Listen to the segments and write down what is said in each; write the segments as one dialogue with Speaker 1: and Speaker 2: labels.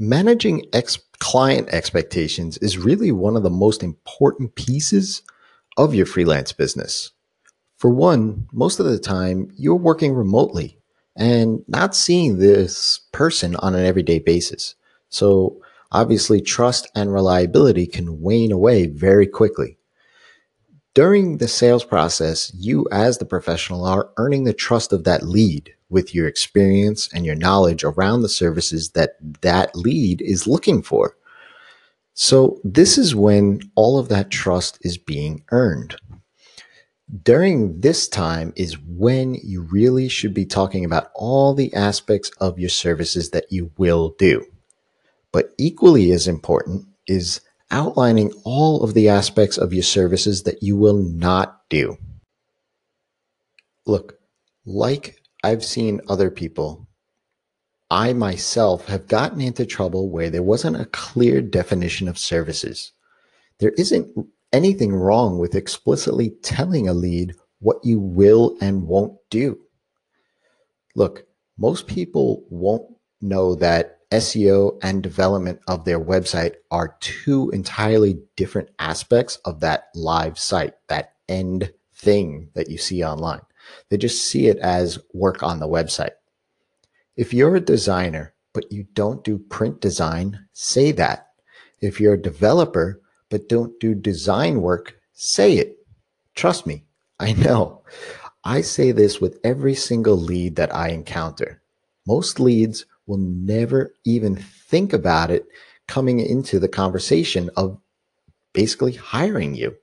Speaker 1: Managing ex- client expectations is really one of the most important pieces of your freelance business. For one, most of the time you're working remotely and not seeing this person on an everyday basis. So obviously trust and reliability can wane away very quickly. During the sales process, you as the professional are earning the trust of that lead with your experience and your knowledge around the services that that lead is looking for. So this is when all of that trust is being earned. During this time is when you really should be talking about all the aspects of your services that you will do. But equally as important is outlining all of the aspects of your services that you will not do. Look, like I've seen other people, I myself have gotten into trouble where there wasn't a clear definition of services. There isn't anything wrong with explicitly telling a lead what you will and won't do. Look, most people won't know that SEO and development of their website are two entirely different aspects of that live site, that end thing that you see online. They just see it as work on the website. If you're a designer, but you don't do print design, say that. If you're a developer, but don't do design work, say it. Trust me, I know. I say this with every single lead that I encounter. Most leads will never even think about it coming into the conversation of basically hiring you.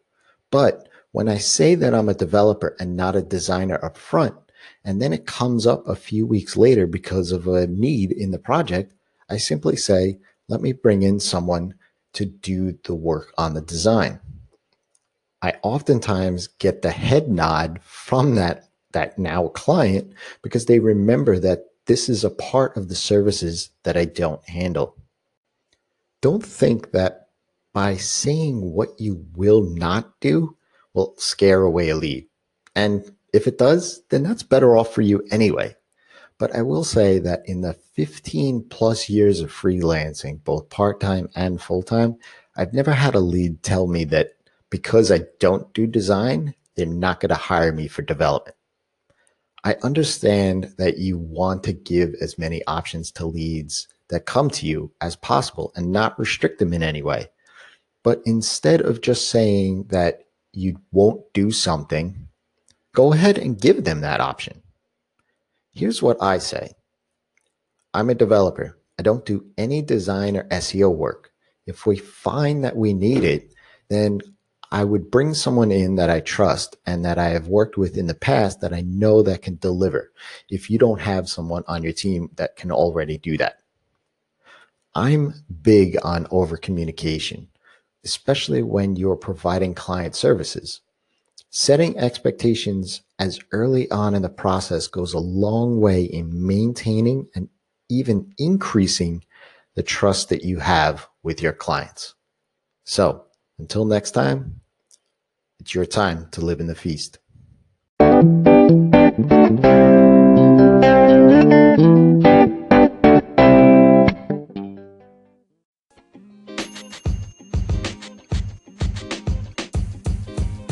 Speaker 1: But when I say that I'm a developer and not a designer up front, and then it comes up a few weeks later because of a need in the project, I simply say, let me bring in someone to do the work on the design. I oftentimes get the head nod from that, that now client because they remember that this is a part of the services that I don't handle. Don't think that by saying what you will not do will scare away a lead. And if it does, then that's better off for you anyway. But I will say that in the 15 plus years of freelancing, both part time and full time, I've never had a lead tell me that because I don't do design, they're not going to hire me for development. I understand that you want to give as many options to leads that come to you as possible and not restrict them in any way. But instead of just saying that you won't do something, go ahead and give them that option. Here's what I say I'm a developer. I don't do any design or SEO work. If we find that we need it, then I would bring someone in that I trust and that I have worked with in the past that I know that can deliver if you don't have someone on your team that can already do that. I'm big on over communication, especially when you're providing client services. Setting expectations as early on in the process goes a long way in maintaining and even increasing the trust that you have with your clients. So until next time, it's your time to live in the feast.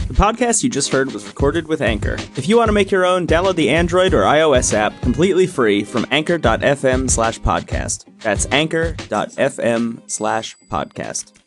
Speaker 2: The podcast you just heard was recorded with Anchor. If you want to make your own, download the Android or iOS app completely free from anchor.fm slash podcast. That's anchor.fm slash podcast.